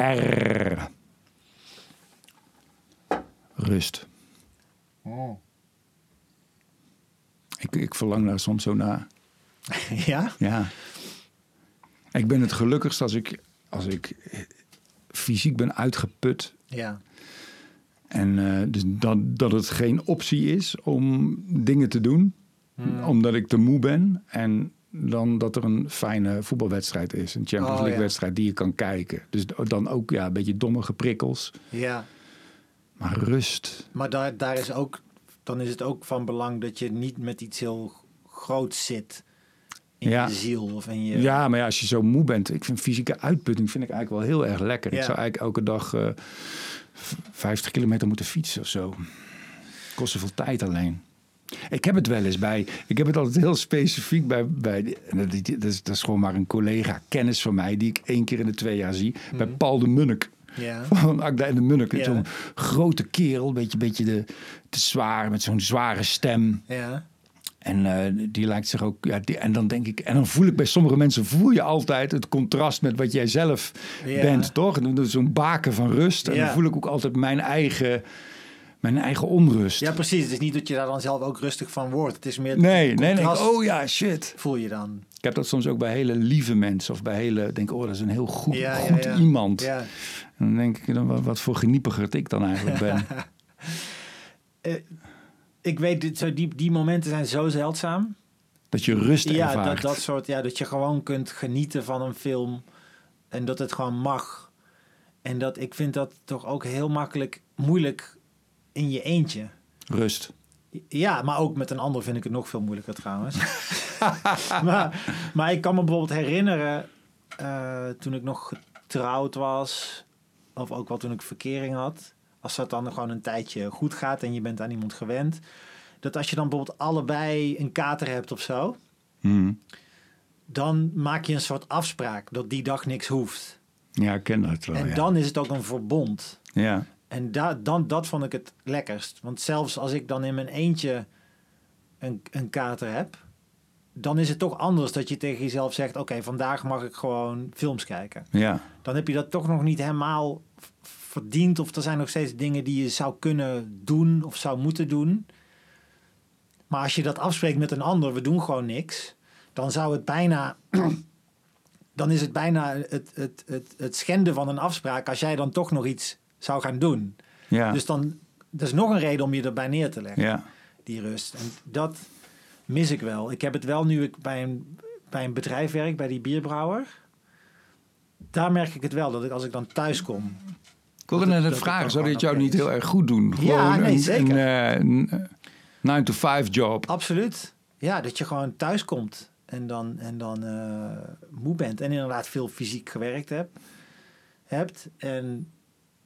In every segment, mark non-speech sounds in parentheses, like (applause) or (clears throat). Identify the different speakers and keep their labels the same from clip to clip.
Speaker 1: R. Rust.
Speaker 2: Oh.
Speaker 1: Ik, ik verlang daar soms zo naar. (laughs)
Speaker 2: Ja?
Speaker 1: Ja. Ik ben het gelukkigst als ik, als ik fysiek ben uitgeput.
Speaker 2: Ja.
Speaker 1: En eh, dus dat, dat het geen optie is om dingen te doen.
Speaker 2: Hmm.
Speaker 1: Omdat ik te moe ben. En dan dat er een fijne voetbalwedstrijd is. Een Champions
Speaker 2: Oh,
Speaker 1: League
Speaker 2: ja.
Speaker 1: wedstrijd die je kan kijken. Dus dan ook ja, een beetje dommige prikkels.
Speaker 2: Ja.
Speaker 1: Maar rust.
Speaker 2: Maar daar, daar is ook, dan is het ook van belang dat je niet met iets heel groots zit. In
Speaker 1: Ja.
Speaker 2: je ziel of in je...
Speaker 1: Ja, maar ja, als je zo moe bent. Ik vind fysieke uitputting vind ik eigenlijk wel heel erg lekker.
Speaker 2: Ja.
Speaker 1: Ik zou eigenlijk elke dag eh, v- 50 kilometer moeten fietsen of zo. Kost zoveel tijd alleen. Ik heb het wel eens bij. Ik heb het altijd heel specifiek bij. bij dat, is, dat is gewoon maar een collega, kennis van mij, die ik één keer in de twee jaar zie. Bij Paul de Munnik.
Speaker 2: Ja. (laughs)
Speaker 1: Van Agda en de Munnik.
Speaker 2: Ja.
Speaker 1: Zo'n grote kerel, een beetje, beetje de, te zwaar, met zo'n zware stem.
Speaker 2: Ja.
Speaker 1: En eh, die lijkt zich ook. Ja, die, en dan denk ik. En dan voel ik bij sommige mensen. voel je altijd het contrast met wat jij zelf
Speaker 2: Ja.
Speaker 1: bent, toch? Zo'n baken van rust. En dan voel ik ook altijd mijn eigen. Mijn eigen onrust.
Speaker 2: ja, precies. Het is niet dat je daar dan zelf ook rustig van wordt. Het is meer...
Speaker 1: nee, nee, nee. Oh ja, shit.
Speaker 2: Voel je dan.
Speaker 1: Ik heb dat soms ook bij hele lieve mensen. Of bij hele. Denk, oh, dat is een heel goed,
Speaker 2: Ja, ja,
Speaker 1: goed
Speaker 2: ja.
Speaker 1: iemand.
Speaker 2: Ja.
Speaker 1: En dan denk ik, dan, wat, wat voor geniepigerd ik dan eigenlijk ben. (laughs)
Speaker 2: Ik weet, dit, zo, die, die momenten zijn zo zeldzaam.
Speaker 1: dat je rust
Speaker 2: Ja,
Speaker 1: ervaart.
Speaker 2: dat, dat soort, ja, dat je gewoon kunt genieten van een film. En dat het gewoon mag. En dat, ik vind dat toch ook heel makkelijk, moeilijk in je eentje.
Speaker 1: Rust.
Speaker 2: Ja, maar ook met een ander vind ik het nog veel moeilijker trouwens. (laughs) maar, maar ik kan me bijvoorbeeld herinneren, eh, toen ik nog getrouwd was, of ook wel toen ik verkering had, als dat dan gewoon een tijdje goed gaat en je bent aan iemand gewend, dat als je dan bijvoorbeeld allebei een kater hebt of zo,
Speaker 1: Hm.
Speaker 2: dan maak je een soort afspraak dat die dag niks hoeft.
Speaker 1: Ja, ik ken dat wel.
Speaker 2: en
Speaker 1: ja.
Speaker 2: dan is het ook een verbond.
Speaker 1: ja.
Speaker 2: En da, dan, dat vond ik het lekkerst. Want zelfs als ik dan in mijn eentje een, een kater heb, dan is het toch anders dat je tegen jezelf zegt: Oké, vandaag mag ik gewoon films kijken.
Speaker 1: ja.
Speaker 2: Dan heb je dat toch nog niet helemaal verdiend. Of er zijn nog steeds dingen die je zou kunnen doen of zou moeten doen. Maar als je dat afspreekt met een ander, we doen gewoon niks, dan zou het bijna. (clears throat) Dan is het bijna het, het, het, het schenden van een afspraak als jij dan toch nog iets zou gaan doen.
Speaker 1: ja.
Speaker 2: Dus dan, dat is nog een reden om je erbij neer te leggen,
Speaker 1: ja.
Speaker 2: die rust. En dat mis ik wel. Ik heb het wel nu ik bij een, bij een bedrijf werk, bij die bierbrouwer. Daar merk ik het wel, dat ik als ik dan thuis kom.
Speaker 1: Ik wilde net het vragen, zou dit
Speaker 2: gewoon
Speaker 1: jou niet heel erg goed doen?
Speaker 2: Ja, nee,
Speaker 1: een,
Speaker 2: zeker.
Speaker 1: Een, eh, een 9-to-5 job.
Speaker 2: Absoluut. Ja, dat je gewoon thuis komt en dan, en dan eh, moe bent. En inderdaad veel fysiek gewerkt hebt. hebt en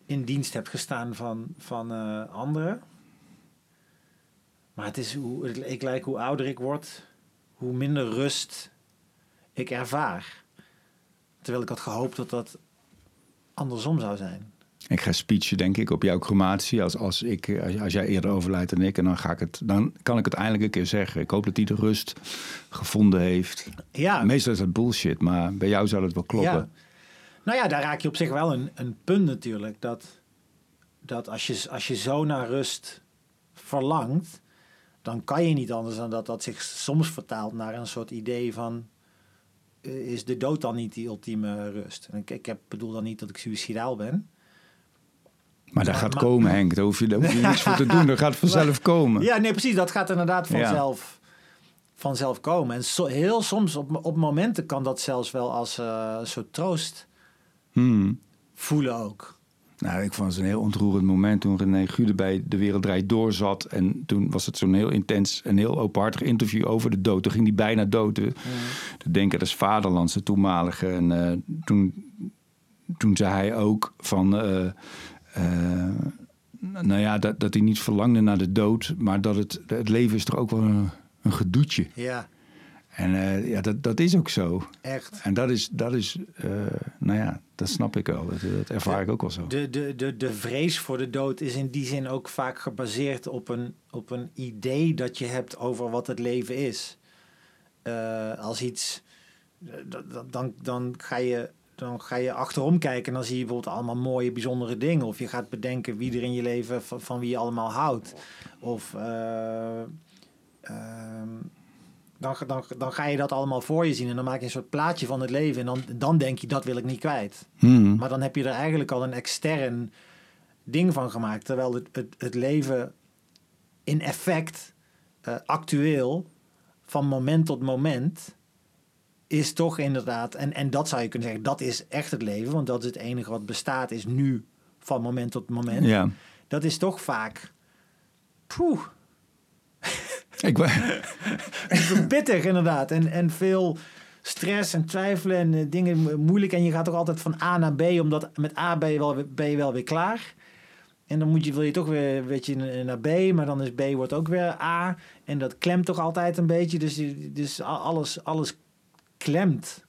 Speaker 2: in dienst hebt gestaan van, van eh, anderen. Maar het is hoe, ik lijk hoe ouder ik word, hoe minder rust ik ervaar. Terwijl ik had gehoopt dat dat andersom zou zijn.
Speaker 1: Ik ga speechen, denk ik, op jouw crematie. Als, als, ik, als, als jij eerder overlijdt dan ik. En dan, ga ik het, dan kan ik het eindelijk een keer zeggen. Ik hoop dat hij de rust gevonden heeft.
Speaker 2: Ja,
Speaker 1: Meestal is dat bullshit, maar bij jou zou dat wel kloppen.
Speaker 2: Ja. Nou ja, daar raak je op zich wel een, een punt natuurlijk. Dat, dat als, je, als je zo naar rust verlangt, dan kan je niet anders dan dat dat zich soms vertaalt naar een soort idee van. eh, Is de dood dan niet die ultieme rust? En ik, ik heb, bedoel dan niet dat ik suicidaal ben.
Speaker 1: Maar dat
Speaker 2: Maar-
Speaker 1: gaat
Speaker 2: maar-
Speaker 1: komen, Henk. Daar hoef je, daar hoef je niks voor te doen. Dat gaat (laughs) vanzelf komen.
Speaker 2: Ja, nee, precies. Dat gaat inderdaad
Speaker 1: Ja.
Speaker 2: vanzelf, vanzelf komen. En heel soms, op, op momenten, kan dat zelfs wel als eh, een soort troost
Speaker 1: Hmm.
Speaker 2: voelen ook.
Speaker 1: Nou, ik vond het een heel ontroerend moment toen René Gude bij De Wereld Draait Door zat. En toen was het zo'n heel intens en heel openhartig interview over de dood. Toen ging hij bijna dood. De, de denker des vaderlands, de toenmalige. En eh, toen, toen zei hij ook van... eh, eh, nou ja, dat, dat hij niet verlangde naar de dood. Maar dat het, het leven is toch ook wel een, een gedoetje.
Speaker 2: Ja,
Speaker 1: En ja, dat, dat is ook zo.
Speaker 2: echt.
Speaker 1: En dat is, dat is nou ja, dat snap ik wel. Dat, ervaar ik ook wel zo.
Speaker 2: De, de, de, de vrees voor de dood is in die zin ook vaak gebaseerd op een, op een idee dat je hebt over wat het leven is. Eh, als iets, eh, dan, dan ga je dan ga je achterom kijken en dan zie je bijvoorbeeld allemaal mooie, bijzondere dingen. Of je gaat bedenken wie er in je leven van, van wie je allemaal houdt. Of eh, ehm, dan, dan, dan ga je dat allemaal voor je zien en dan maak je een soort plaatje van het leven. En dan, dan denk je, dat wil ik niet kwijt.
Speaker 1: Hmm.
Speaker 2: Maar dan heb je er eigenlijk al een extern ding van gemaakt. Terwijl het, het, het leven in effect, eh, actueel, van moment tot moment, is toch inderdaad, en, en dat zou je kunnen zeggen, dat is echt het leven, want dat is het enige wat bestaat, is nu van moment tot moment.
Speaker 1: Ja.
Speaker 2: Dat is toch vaak, poeh,
Speaker 1: Ik, wa- (laughs)
Speaker 2: pittig inderdaad. En, en veel stress en twijfelen en eh, dingen mo- moeilijk. En je gaat toch altijd van A naar B, omdat met A ben je wel, ben je wel weer klaar. En dan moet je, wil je toch weer een beetje n- naar B, maar dan is B wordt ook weer A. En dat klemt toch altijd een beetje. Dus, je- dus alles, alles klemt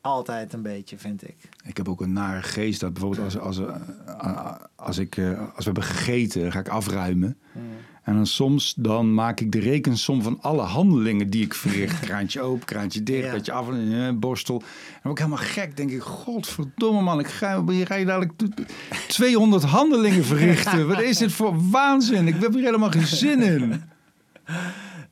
Speaker 2: altijd een beetje, vind ik.
Speaker 1: ik heb ook een nare geest dat bijvoorbeeld als, als, eh, als, ik, eh, als we hebben gegeten, ga ik afruimen. En dan soms dan maak ik de rekensom van alle handelingen die ik verricht. (laughs) Kraantje open, kraantje dicht,
Speaker 2: Ja.
Speaker 1: beetje af, eh, borstel. En dan word ik helemaal gek. denk ik, godverdomme man, ik ga, hier ga je dadelijk t- 200 handelingen verrichten. (laughs) Wat is dit voor waanzin? Ik heb hier helemaal geen zin in. (laughs)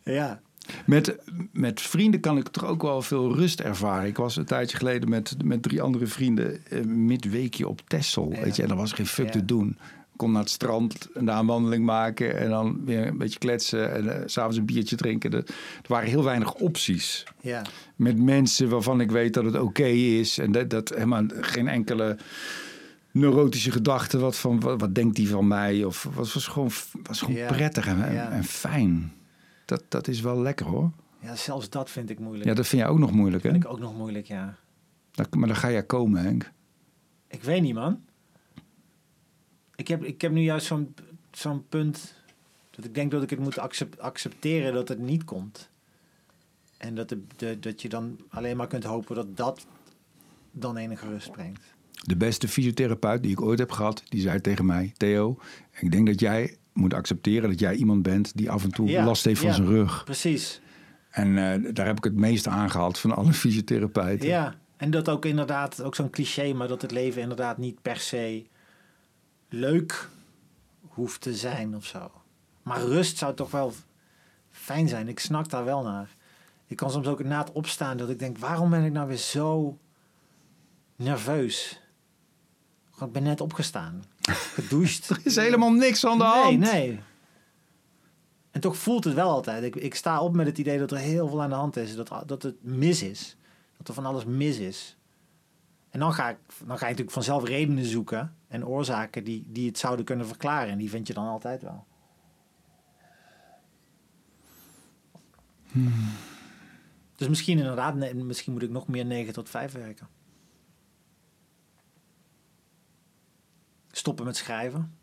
Speaker 2: Ja,
Speaker 1: Met, met vrienden kan ik toch ook wel veel rust ervaren. Ik was een tijdje geleden met, met drie andere vrienden eh, midweekje op Texel.
Speaker 2: Ja.
Speaker 1: Weet je, en er was geen fuck
Speaker 2: Ja.
Speaker 1: te doen. Kon naar het strand en daar een wandeling maken en dan weer een beetje kletsen en s s'avonds een biertje drinken. Er, waren heel weinig opties.
Speaker 2: ja,
Speaker 1: Met mensen waarvan ik weet dat het oké is en dat, dat helemaal geen enkele neurotische gedachte wat van wat, wat denkt die van mij of was, was gewoon, was gewoon
Speaker 2: Ja.
Speaker 1: prettig en, en-
Speaker 2: Ja.
Speaker 1: en fijn. Dat, dat is wel lekker hoor.
Speaker 2: ja, zelfs dat vind ik moeilijk.
Speaker 1: Ja, dat vind jij ook nog moeilijk, hè?
Speaker 2: vind ik ook nog moeilijk, ja.
Speaker 1: Dat- maar dan ga jij komen, Henk.
Speaker 2: Ik weet niet, man. Ik heb, ik heb nu juist zo'n zo'n punt dat ik denk dat ik het moet accep- accepteren dat het niet komt. En dat, de, de, dat je dan alleen maar kunt hopen dat dat dan enige rust brengt.
Speaker 1: De beste fysiotherapeut die ik ooit heb gehad, die zei tegen mij... Theo, ik denk dat jij moet accepteren dat jij iemand bent... die af en toe
Speaker 2: Ja,
Speaker 1: last heeft van
Speaker 2: ja.
Speaker 1: zijn rug.
Speaker 2: Precies.
Speaker 1: En eh, daar heb ik het meeste aangehaald van alle (laughs) fysiotherapeuten.
Speaker 2: Ja, en dat ook inderdaad, ook zo'n cliché, maar dat het leven inderdaad niet per se leuk hoeft te zijn of zo. Maar rust zou toch wel fijn zijn. Ik snak daar wel naar. Ik kan soms ook na het opstaan dat ik denk, waarom ben ik nou weer zo nerveus? Ik ben net opgestaan, gedoucht. (laughs)
Speaker 1: Er is helemaal niks aan de hand.
Speaker 2: Nee, nee. En toch voelt het wel altijd. Ik, ik sta op met het idee dat er heel veel aan de hand is. Dat, dat het mis is. Dat er van alles mis is. En dan ga, ik, dan ga je natuurlijk vanzelf redenen zoeken. En oorzaken die, die het zouden kunnen verklaren. En die vind je dan altijd wel. Dus misschien inderdaad, nee, misschien moet ik nog meer 9 tot 5 werken. Stoppen met schrijven.